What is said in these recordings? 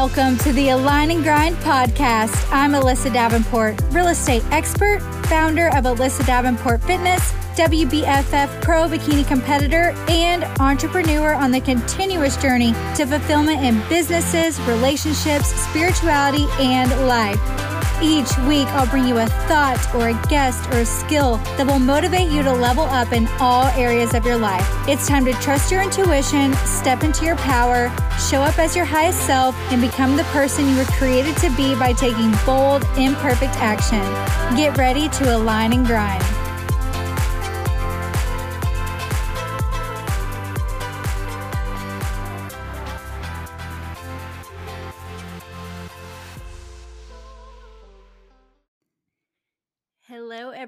Welcome to the Align and Grind podcast. I'm Alyssa Davenport, real estate expert, founder of Alyssa Davenport Fitness, WBFF pro bikini competitor, and entrepreneur on the continuous journey to fulfillment in businesses, relationships, spirituality, and life. Each week, I'll bring you a thought or a guest or a skill that will motivate you to level up in all areas of your life. It's time to trust your intuition, step into your power, show up as your highest self, and become the person you were created to be by taking bold, imperfect action. Get ready to align and grind.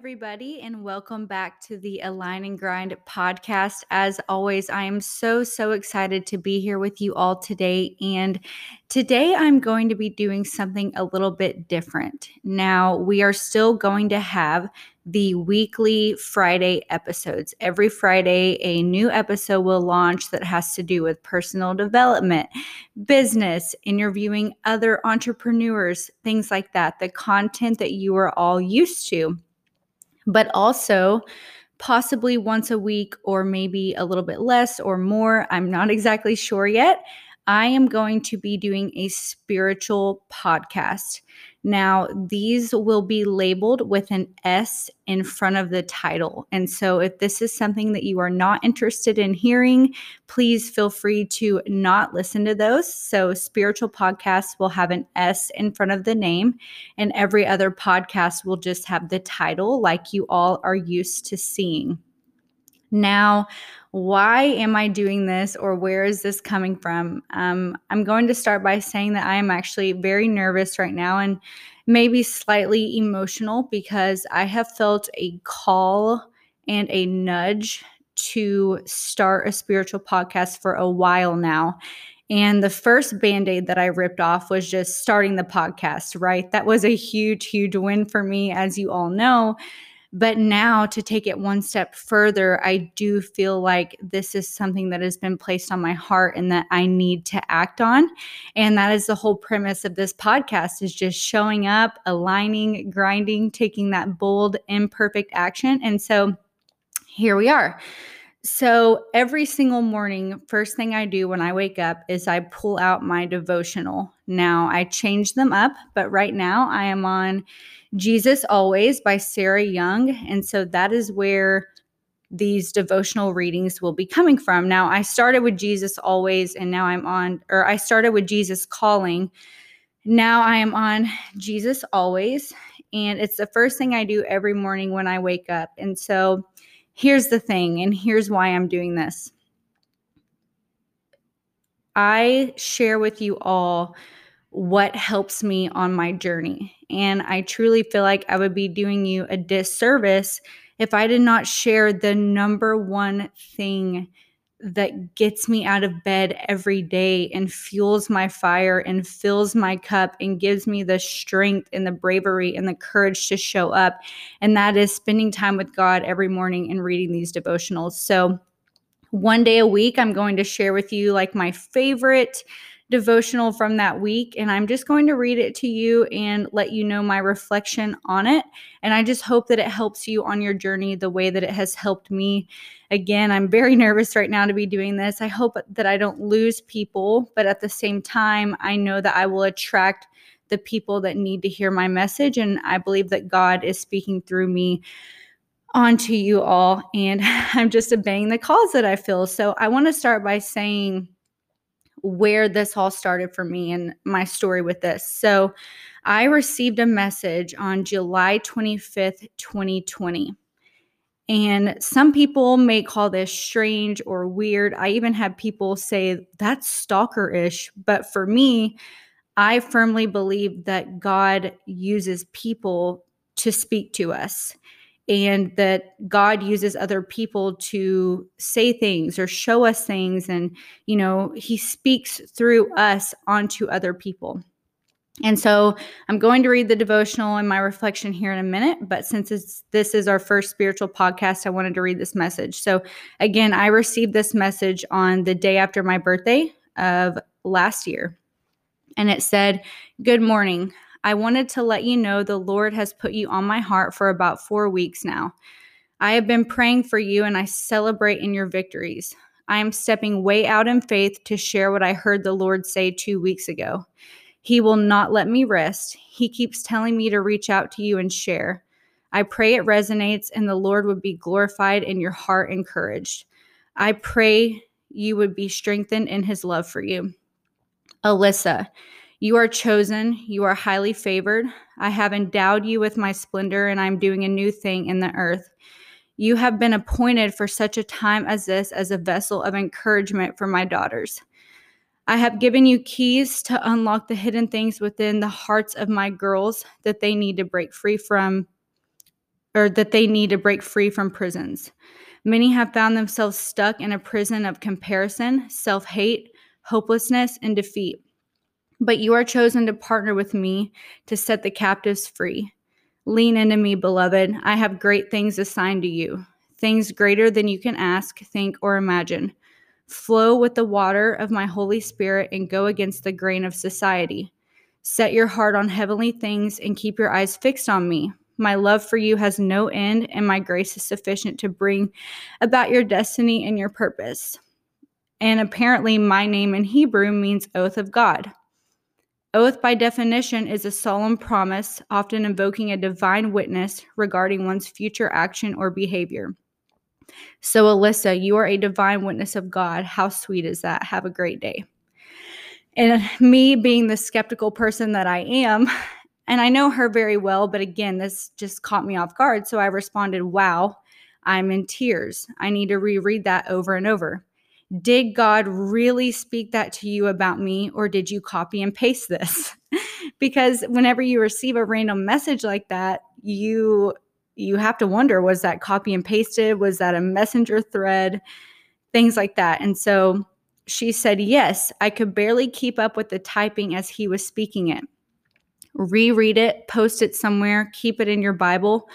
Everybody, and welcome back to the Align and Grind podcast. As always, I am so, so excited to be here with you all today. And today I'm going to be doing something a little bit different. Now, we are still going to have the weekly Friday episodes. Every Friday, a new episode will launch that has to do with personal development, business, interviewing other entrepreneurs, things like that, the content that you are all used to. But also, possibly once a week, or maybe a little bit less or more. I'm not exactly sure yet. I am going to be doing a spiritual podcast. Now, these will be labeled with an S in front of the title. And so, if this is something that you are not interested in hearing, please feel free to not listen to those. So, spiritual podcasts will have an S in front of the name, and every other podcast will just have the title like you all are used to seeing. Now, why am I doing this or where is this coming from? Um, I'm going to start by saying that I am actually very nervous right now and maybe slightly emotional because I have felt a call and a nudge to start a spiritual podcast for a while now. And the first band aid that I ripped off was just starting the podcast, right? That was a huge, huge win for me, as you all know. But now to take it one step further, I do feel like this is something that has been placed on my heart and that I need to act on. And that is the whole premise of this podcast is just showing up, aligning, grinding, taking that bold, imperfect action. And so here we are. So every single morning, first thing I do when I wake up is I pull out my devotional. Now I change them up, but right now I am on Jesus Always by Sarah Young. And so that is where these devotional readings will be coming from. Now, I started with Jesus Always, and now I'm on, or I started with Jesus Calling. Now I am on Jesus Always. And it's the first thing I do every morning when I wake up. And so here's the thing, and here's why I'm doing this. I share with you all what helps me on my journey. And I truly feel like I would be doing you a disservice if I did not share the number one thing that gets me out of bed every day and fuels my fire and fills my cup and gives me the strength and the bravery and the courage to show up. And that is spending time with God every morning and reading these devotionals. So, one day a week, I'm going to share with you like my favorite devotional from that week. And I'm just going to read it to you and let you know my reflection on it. And I just hope that it helps you on your journey the way that it has helped me. Again, I'm very nervous right now to be doing this. I hope that I don't lose people, but at the same time, I know that I will attract the people that need to hear my message. And I believe that God is speaking through me onto you all. And I'm just obeying the calls that I feel. So I want to start by saying, where this all started for me and my story with this. So, I received a message on July 25th, 2020. And some people may call this strange or weird. I even had people say that's stalker ish. But for me, I firmly believe that God uses people to speak to us and that God uses other people to say things or show us things and you know he speaks through us onto other people. And so I'm going to read the devotional and my reflection here in a minute, but since this is our first spiritual podcast, I wanted to read this message. So again, I received this message on the day after my birthday of last year. And it said, Good morning. I wanted to let you know the Lord has put you on my heart for about four weeks now. I have been praying for you and I celebrate in your victories. I am stepping way out in faith to share what I heard the Lord say two weeks ago. He will not let me rest. He keeps telling me to reach out to you and share. I pray it resonates and the Lord would be glorified and your heart encouraged. I pray you would be strengthened in his love for you. Alyssa, you are chosen. You are highly favored. I have endowed you with my splendor, and I'm doing a new thing in the earth. You have been appointed for such a time as this as a vessel of encouragement for my daughters. I have given you keys to unlock the hidden things within the hearts of my girls that they need to break free from, or that they need to break free from prisons. Many have found themselves stuck in a prison of comparison, self hate, hopelessness, and defeat. But you are chosen to partner with me to set the captives free. Lean into me, beloved. I have great things assigned to you, things greater than you can ask, think, or imagine. Flow with the water of my Holy Spirit and go against the grain of society. Set your heart on heavenly things and keep your eyes fixed on me. My love for you has no end, and my grace is sufficient to bring about your destiny and your purpose. And apparently, my name in Hebrew means oath of God. Oath, by definition, is a solemn promise, often invoking a divine witness regarding one's future action or behavior. So, Alyssa, you are a divine witness of God. How sweet is that? Have a great day. And me being the skeptical person that I am, and I know her very well, but again, this just caught me off guard. So I responded, Wow, I'm in tears. I need to reread that over and over. Did God really speak that to you about me, or did you copy and paste this? because whenever you receive a random message like that, you you have to wonder was that copy and pasted? Was that a messenger thread? Things like that. And so she said yes i could barely keep up with the typing as he was speaking it. Reread it post it somewhere keep it in your bible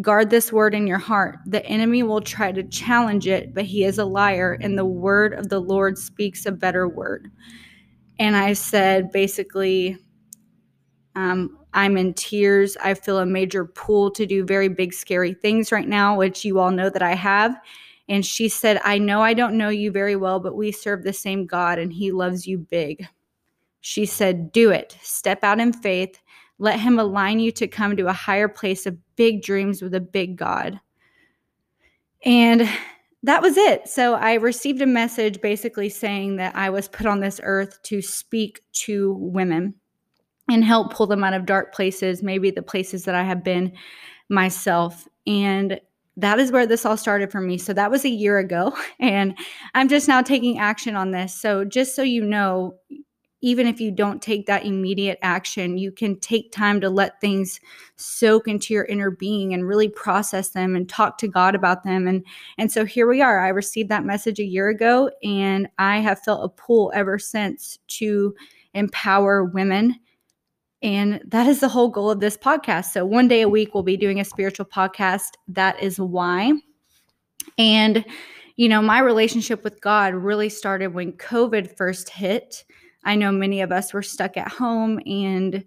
guard this word in your heart the enemy will try to challenge it but he is a liar and the word of the lord speaks a better word and i said basically um, I'm in tears. I feel a major pull to do very big, scary things right now, which you all know that I have. And she said, I know I don't know you very well, but we serve the same God and he loves you big. She said, Do it. Step out in faith. Let him align you to come to a higher place of big dreams with a big God. And that was it. So I received a message basically saying that I was put on this earth to speak to women and help pull them out of dark places, maybe the places that I have been myself. And that is where this all started for me. So that was a year ago. And I'm just now taking action on this. So, just so you know, even if you don't take that immediate action, you can take time to let things soak into your inner being and really process them and talk to God about them. And and so here we are. I received that message a year ago and I have felt a pull ever since to empower women and that is the whole goal of this podcast. So, one day a week, we'll be doing a spiritual podcast. That is why. And, you know, my relationship with God really started when COVID first hit. I know many of us were stuck at home and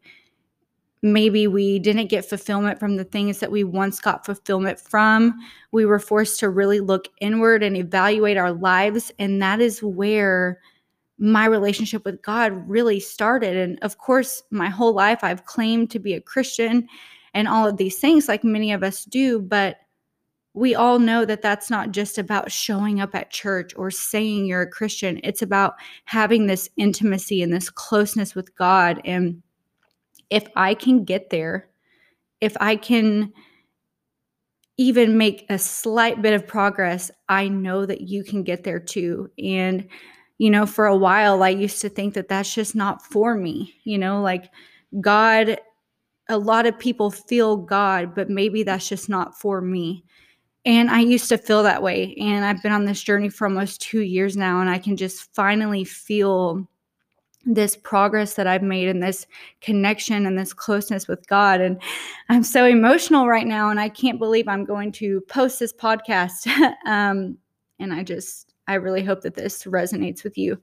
maybe we didn't get fulfillment from the things that we once got fulfillment from. We were forced to really look inward and evaluate our lives. And that is where my relationship with God really started. And of course, my whole life I've claimed to be a Christian and all of these things, like many of us do. But we all know that that's not just about showing up at church or saying you're a Christian. It's about having this intimacy and this closeness with God. And if I can get there, if I can even make a slight bit of progress, I know that you can get there too. And you know, for a while, I used to think that that's just not for me, you know, like God, a lot of people feel God, but maybe that's just not for me. And I used to feel that way. And I've been on this journey for almost two years now, and I can just finally feel this progress that I've made and this connection and this closeness with God. And I'm so emotional right now, and I can't believe I'm going to post this podcast. um, and I just, I really hope that this resonates with you.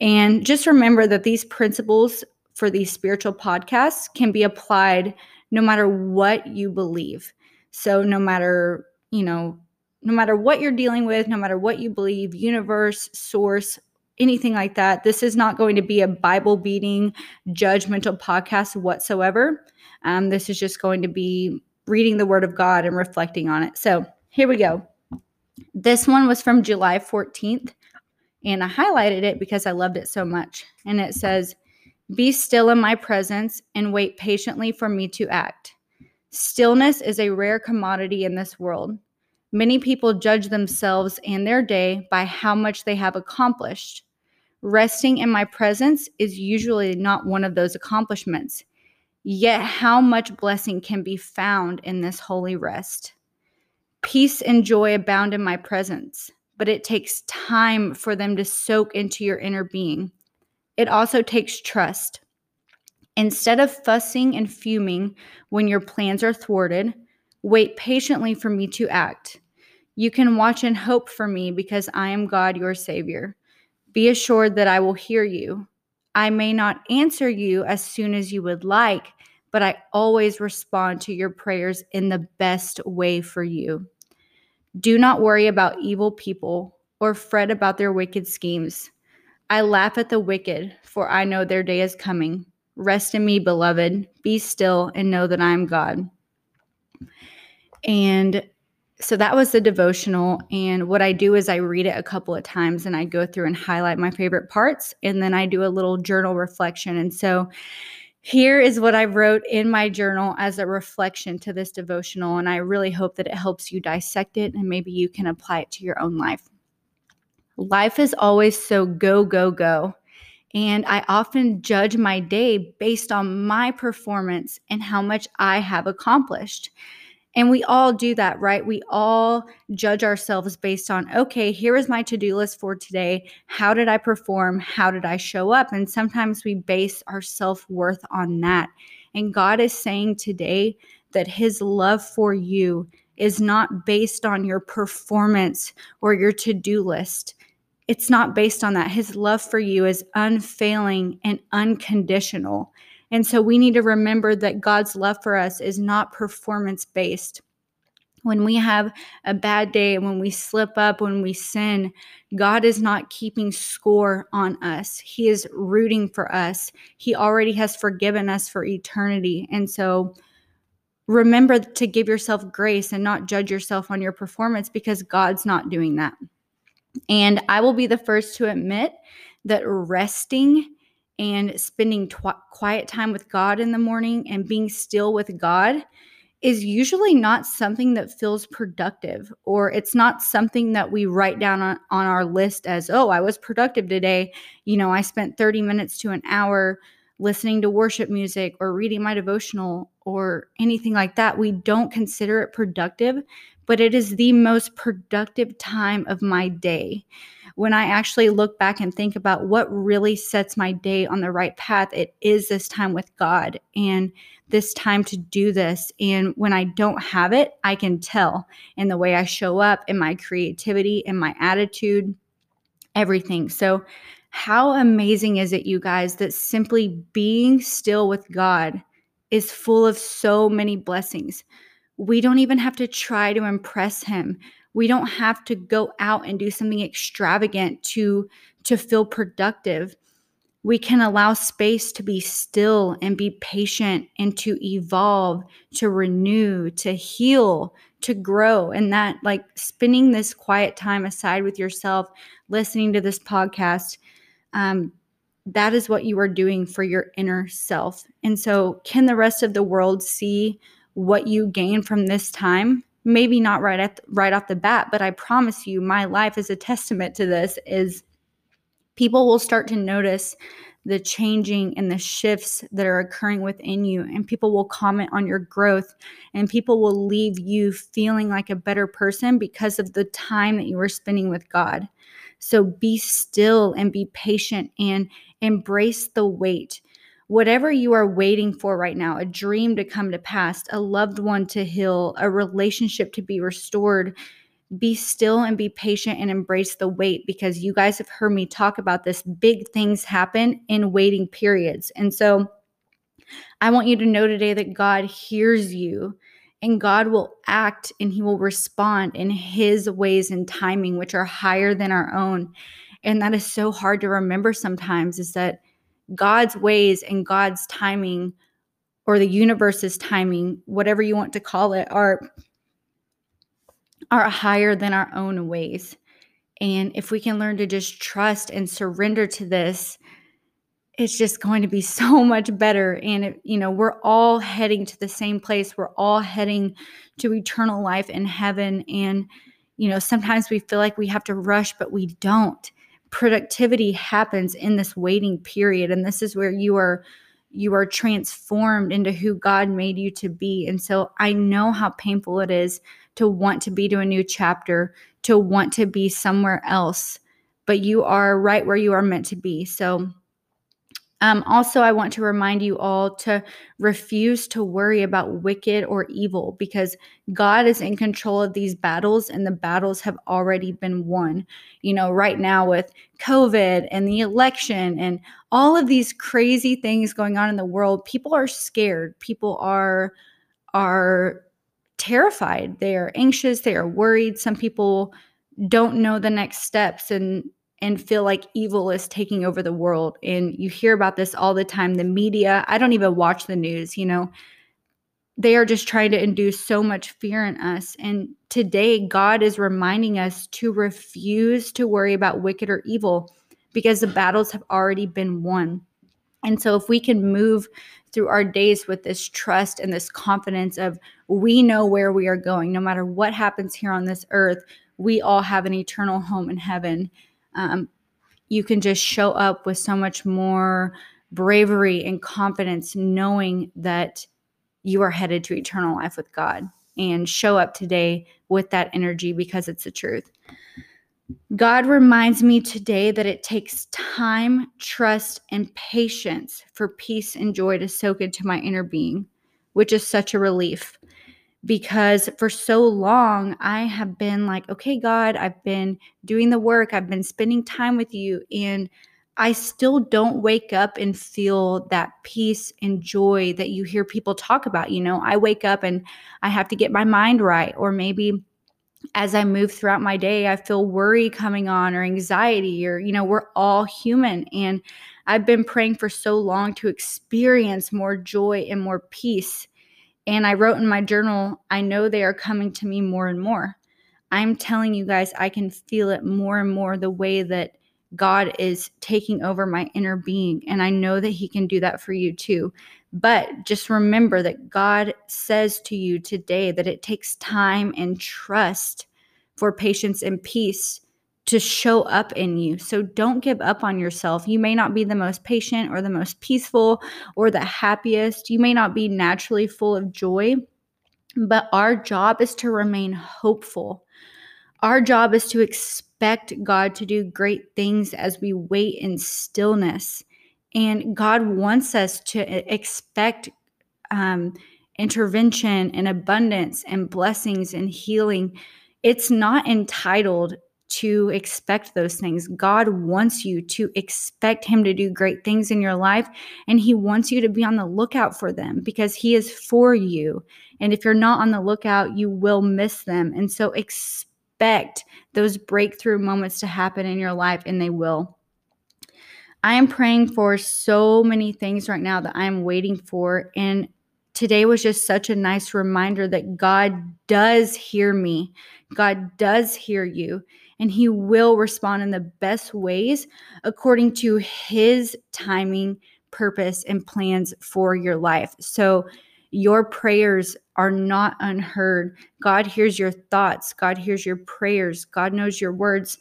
And just remember that these principles for these spiritual podcasts can be applied no matter what you believe. So, no matter, you know, no matter what you're dealing with, no matter what you believe, universe, source, anything like that, this is not going to be a Bible beating, judgmental podcast whatsoever. Um, this is just going to be reading the Word of God and reflecting on it. So, here we go. This one was from July 14th, and I highlighted it because I loved it so much. And it says, Be still in my presence and wait patiently for me to act. Stillness is a rare commodity in this world. Many people judge themselves and their day by how much they have accomplished. Resting in my presence is usually not one of those accomplishments. Yet, how much blessing can be found in this holy rest? Peace and joy abound in my presence, but it takes time for them to soak into your inner being. It also takes trust. Instead of fussing and fuming when your plans are thwarted, wait patiently for me to act. You can watch and hope for me because I am God, your Savior. Be assured that I will hear you. I may not answer you as soon as you would like, but I always respond to your prayers in the best way for you. Do not worry about evil people or fret about their wicked schemes. I laugh at the wicked, for I know their day is coming. Rest in me, beloved. Be still and know that I am God. And so that was the devotional. And what I do is I read it a couple of times and I go through and highlight my favorite parts. And then I do a little journal reflection. And so here is what I wrote in my journal as a reflection to this devotional. And I really hope that it helps you dissect it and maybe you can apply it to your own life. Life is always so go, go, go. And I often judge my day based on my performance and how much I have accomplished. And we all do that, right? We all judge ourselves based on, okay, here is my to do list for today. How did I perform? How did I show up? And sometimes we base our self worth on that. And God is saying today that His love for you is not based on your performance or your to do list. It's not based on that. His love for you is unfailing and unconditional. And so we need to remember that God's love for us is not performance based. When we have a bad day, when we slip up, when we sin, God is not keeping score on us. He is rooting for us. He already has forgiven us for eternity. And so remember to give yourself grace and not judge yourself on your performance because God's not doing that. And I will be the first to admit that resting and spending tw- quiet time with God in the morning and being still with God is usually not something that feels productive or it's not something that we write down on, on our list as oh i was productive today. You know i spent 30 minutes to an hour listening to worship music or reading my devotional or anything like that. We don't consider it productive but it is the most productive time of my day when I actually look back and think about what really sets my day on the right path, it is this time with God and this time to do this. And when I don't have it, I can tell in the way I show up, in my creativity, in my attitude, everything. So, how amazing is it, you guys, that simply being still with God is full of so many blessings? We don't even have to try to impress Him. We don't have to go out and do something extravagant to to feel productive. We can allow space to be still and be patient and to evolve to renew to heal to grow. And that like spending this quiet time aside with yourself listening to this podcast um, that is what you are doing for your inner self. And so can the rest of the world see what you gain from this time maybe not right at right off the bat but i promise you my life is a testament to this is people will start to notice the changing and the shifts that are occurring within you and people will comment on your growth and people will leave you feeling like a better person because of the time that you are spending with God. So be still and be patient and embrace the wait whatever you are waiting for right now a dream to come to pass, a loved one to heal, a relationship to be restored be still and be patient and embrace the wait because you guys have heard me talk about this. Big things happen in waiting periods. And so I want you to know today that God hears you and God will act and he will respond in his ways and timing, which are higher than our own. And that is so hard to remember sometimes is that God's ways and God's timing or the universe's timing, whatever you want to call it, are are higher than our own ways. And if we can learn to just trust and surrender to this, it's just going to be so much better. And, it, you know, we're all heading to the same place. We're all heading to eternal life in heaven. And, you know, sometimes we feel like we have to rush, but we don't. Productivity happens in this waiting period. And this is where you are you are transformed into who God made you to be. And so I know how painful it is to want to be to a new chapter, to want to be somewhere else, but you are right where you are meant to be. So, um, also, I want to remind you all to refuse to worry about wicked or evil because God is in control of these battles and the battles have already been won. You know, right now with COVID and the election and all of these crazy things going on in the world, people are scared. People are are terrified. They are anxious, they are worried. Some people don't know the next steps and and feel like evil is taking over the world. And you hear about this all the time. The media, I don't even watch the news, you know. They are just trying to induce so much fear in us. And today, God is reminding us to refuse to worry about wicked or evil because the battles have already been won. And so, if we can move through our days with this trust and this confidence of we know where we are going, no matter what happens here on this earth, we all have an eternal home in heaven um, you can just show up with so much more bravery and confidence, knowing that you are headed to eternal life with God and show up today with that energy because it's the truth. God reminds me today that it takes time, trust, and patience for peace and joy to soak into my inner being, which is such a relief because for so long I have been like, okay, God, I've been doing the work, I've been spending time with you, and I still don't wake up and feel that peace and joy that you hear people talk about. You know, I wake up and I have to get my mind right, or maybe as I move throughout my day, I feel worry coming on or anxiety, or, you know, we're all human. And I've been praying for so long to experience more joy and more peace and I wrote in my journal, I know they are coming to me more and more. I'm telling you guys, I can feel it more and more the way that God is taking over my inner being. And I know that He can do that for you too. But just remember that God says to you today that it takes time and trust for patience and peace to show up in you. So don't give up on yourself. You may not be the most patient or the most peaceful or the happiest. You may not be naturally full of joy, but our job is to remain hopeful. Our job is to expect God to do great things as we wait in stillness. And God wants us to expect um, intervention and abundance and blessings and healing. It's not entitled to expect those things. God wants you to expect Him to do great things in your life, and He wants you to be on the lookout for them because He is for you. And if you're not on the lookout, you will miss them. And so expect those breakthrough moments to happen in your life, and they will. I am praying for so many things right now that I'm waiting for. And today was just such a nice reminder that God does hear me. God does hear you and he will respond in the best ways according to his timing, purpose, and plans for your life. So, your prayers are not unheard. God hears your thoughts, God hears your prayers, God knows your words.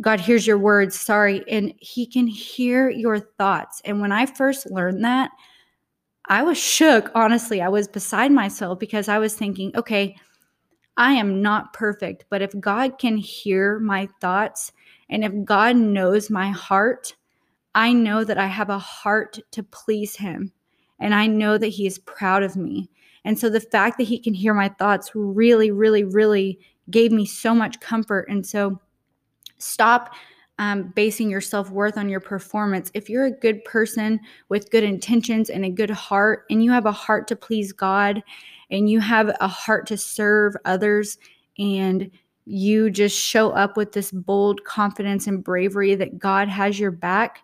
God hears your words, sorry, and he can hear your thoughts. And when I first learned that, I was shook, honestly. I was beside myself because I was thinking, okay, I am not perfect, but if God can hear my thoughts and if God knows my heart, I know that I have a heart to please Him. And I know that He is proud of me. And so the fact that He can hear my thoughts really, really, really gave me so much comfort. And so stop um, basing your self worth on your performance. If you're a good person with good intentions and a good heart, and you have a heart to please God, and you have a heart to serve others, and you just show up with this bold confidence and bravery that God has your back,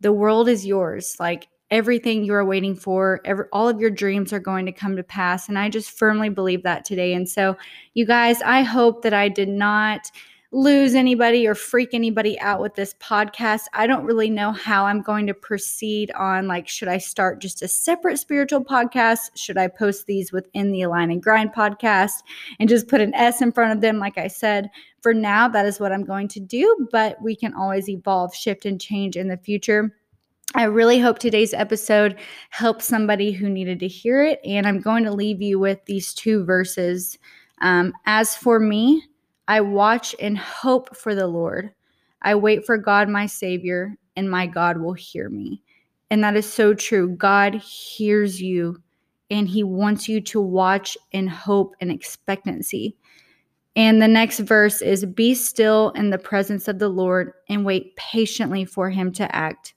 the world is yours. Like everything you are waiting for, every, all of your dreams are going to come to pass. And I just firmly believe that today. And so, you guys, I hope that I did not lose anybody or freak anybody out with this podcast. I don't really know how I'm going to proceed on like should I start just a separate spiritual podcast? Should I post these within the Align and Grind podcast and just put an S in front of them like I said? For now, that is what I'm going to do, but we can always evolve, shift and change in the future. I really hope today's episode helped somebody who needed to hear it. And I'm going to leave you with these two verses. Um, As for me, I watch and hope for the Lord. I wait for God, my Savior, and my God will hear me. And that is so true. God hears you and He wants you to watch and hope and expectancy. And the next verse is Be still in the presence of the Lord and wait patiently for Him to act.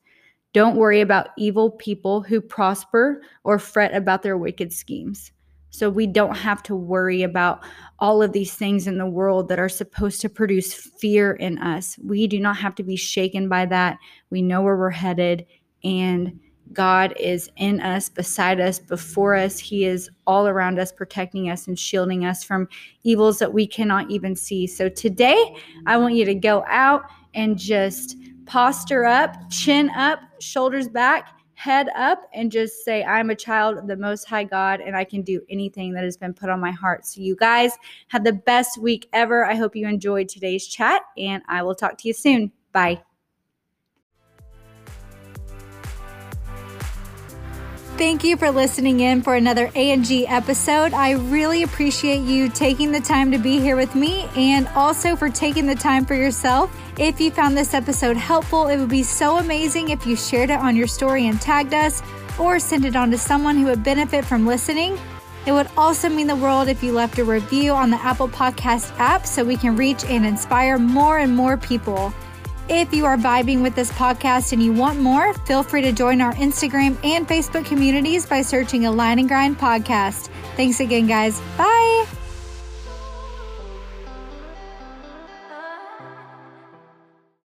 Don't worry about evil people who prosper or fret about their wicked schemes. So we don't have to worry about all of these things in the world that are supposed to produce fear in us. We do not have to be shaken by that. We know where we're headed, and God is in us, beside us, before us. He is all around us, protecting us and shielding us from evils that we cannot even see. So today, I want you to go out and just posture up, chin up, shoulders back head up and just say, I'm a child of the Most High God and I can do anything that has been put on my heart. So, you guys have the best week ever. I hope you enjoyed today's chat and I will talk to you soon. Bye. Thank you for listening in for another A&G episode. I really appreciate you taking the time to be here with me and also for taking the time for yourself. If you found this episode helpful, it would be so amazing if you shared it on your story and tagged us or sent it on to someone who would benefit from listening. It would also mean the world if you left a review on the Apple Podcast app so we can reach and inspire more and more people. If you are vibing with this podcast and you want more, feel free to join our Instagram and Facebook communities by searching Align and Grind Podcast. Thanks again, guys. Bye.